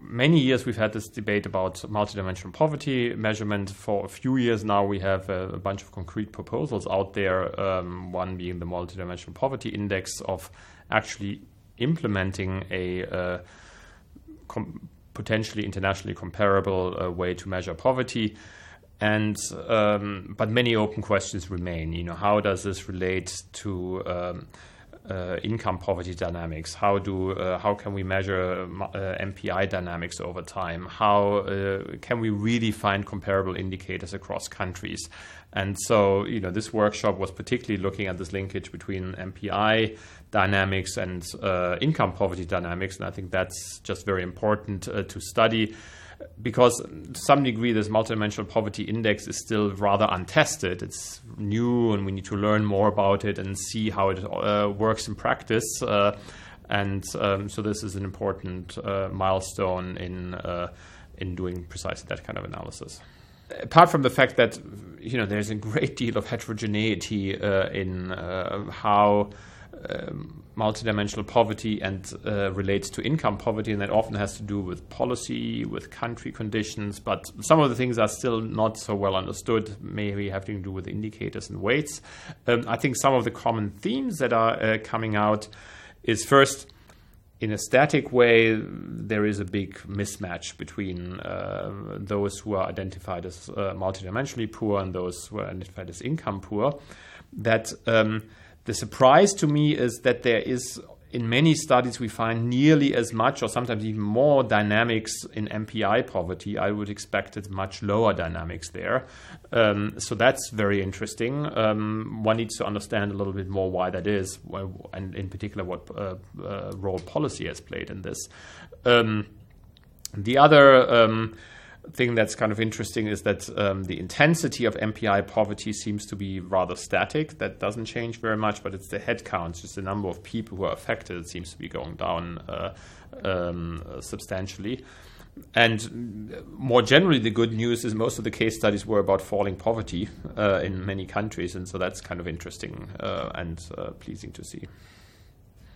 many years we've had this debate about multidimensional poverty measurement. For a few years now, we have a, a bunch of concrete proposals out there. Um, one being the multidimensional poverty index of actually implementing a uh, com- potentially internationally comparable uh, way to measure poverty. And um, but many open questions remain. You know, how does this relate to um, uh, income poverty dynamics? How do uh, how can we measure uh, MPI dynamics over time? How uh, can we really find comparable indicators across countries? And so, you know, this workshop was particularly looking at this linkage between MPI dynamics and uh, income poverty dynamics, and I think that's just very important uh, to study because to some degree this multidimensional poverty index is still rather untested. It's new, and we need to learn more about it and see how it uh, works in practice. Uh, and um, so this is an important uh, milestone in uh, in doing precisely that kind of analysis. Apart from the fact that you know there's a great deal of heterogeneity uh, in uh, how um, multidimensional poverty and uh, relates to income poverty, and that often has to do with policy, with country conditions. But some of the things are still not so well understood, maybe having to do with indicators and weights. Um, I think some of the common themes that are uh, coming out is first, in a static way, there is a big mismatch between uh, those who are identified as uh, multidimensionally poor and those who are identified as income poor. That um, the surprise to me is that there is, in many studies, we find nearly as much or sometimes even more dynamics in MPI poverty. I would expect it much lower dynamics there. Um, so that's very interesting. Um, one needs to understand a little bit more why that is, and in particular, what uh, uh, role policy has played in this. Um, the other um, thing that's kind of interesting is that um, the intensity of MPI poverty seems to be rather static. That doesn't change very much, but it's the head count, just the number of people who are affected, it seems to be going down uh, um, substantially. And more generally, the good news is most of the case studies were about falling poverty uh, in many countries, and so that's kind of interesting uh, and uh, pleasing to see.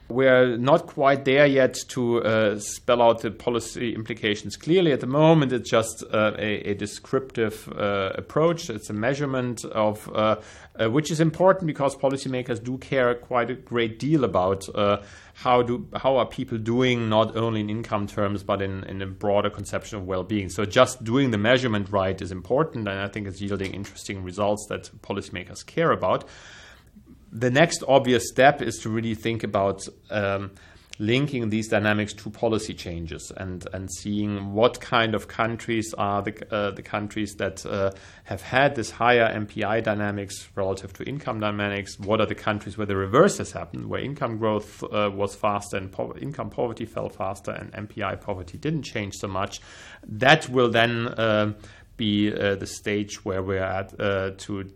We're not quite there yet to uh, spell out the policy implications clearly. At the moment, it's just uh, a, a, descriptive uh, approach. It's a measurement of uh, uh, which is important because policymakers do care quite a great deal about uh, how do how are people doing not only in income terms but in, in a broader conception of well-being. So just doing the measurement right is important, and I think it's yielding interesting results that policymakers care about the next obvious step is to really think about um, linking these dynamics to policy changes and and seeing what kind of countries are the uh, the countries that uh, have had this higher MPI dynamics relative to income dynamics. What are the countries where the reverse has happened, where income growth uh, was faster and po- income poverty fell faster and MPI poverty didn't change so much? That will then um, be uh, the stage where we're at uh, to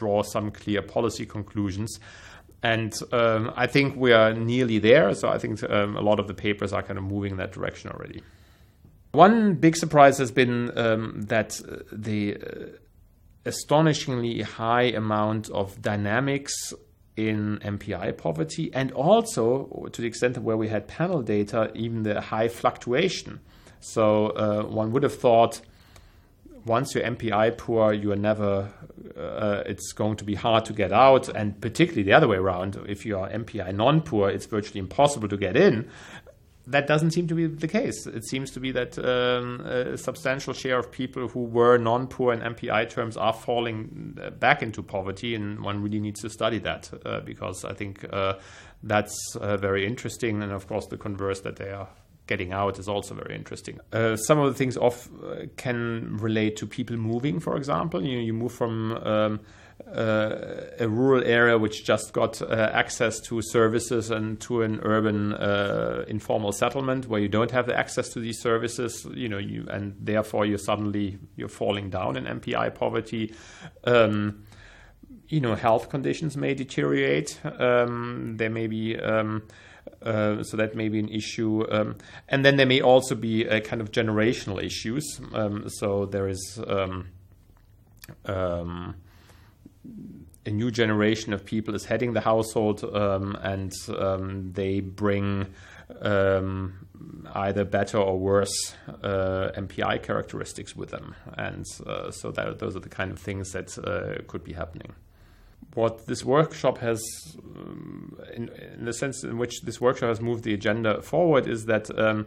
draw some clear policy conclusions. And um, I think we are nearly there. So I think um, a lot of the papers are kind of moving in that direction already. One big surprise has been um, that the uh, astonishingly high amount of dynamics in MPI poverty, and also to the extent where we had panel data, even the high fluctuation. So uh, one would have thought once you're MPI poor, you are never. Uh, it's going to be hard to get out, and particularly the other way around. If you are MPI non-poor, it's virtually impossible to get in. That doesn't seem to be the case. It seems to be that um, a substantial share of people who were non-poor in MPI terms are falling uh, back into poverty, and one really needs to study that uh, because I think uh, that's uh, very interesting. And of course, the converse that they are getting out is also very interesting. Uh, some of the things off uh, can relate to people moving, for example. You, you move from um, uh, a rural area which just got uh, access to services and to an urban uh, informal settlement where you don't have the access to these services. You know, you and therefore you're suddenly you're falling down in MPI poverty. Um, you know, health conditions may deteriorate. Um, there may be um, uh, so that may be an issue. Um, and then there may also be a kind of generational issues. Um, so there is um, um a new generation of people is heading the household, um, and um, they bring either better or worse uh, MPI characteristics with them. And uh, so that, those are the kind of things that uh, could be happening. What this workshop has, in, in, the sense in which this workshop has moved the agenda forward, is that um,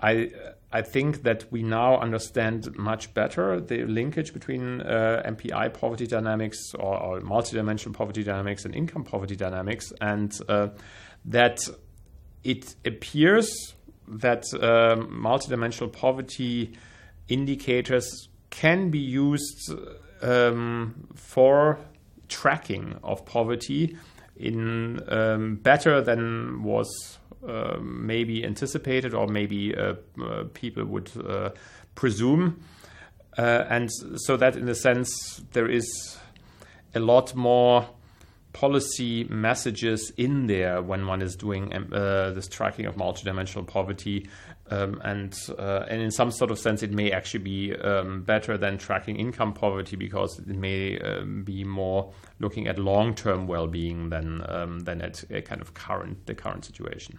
I I think that we now understand much better the linkage between uh, MPI poverty dynamics or, or multidimensional poverty dynamics and income poverty dynamics, and uh, that it appears that um, multidimensional poverty indicators can be used um, for tracking of poverty in um, better than was uh, maybe anticipated or maybe uh, uh, people would uh, presume. Uh, and so that in a sense there is a lot more policy messages in there when one is doing um, uh, this tracking of multidimensional poverty. Um, and uh, and in some sort of sense, it may actually be um, better than tracking income poverty because it may um, be more looking at long-term well-being than um, than at kind of current the current situation.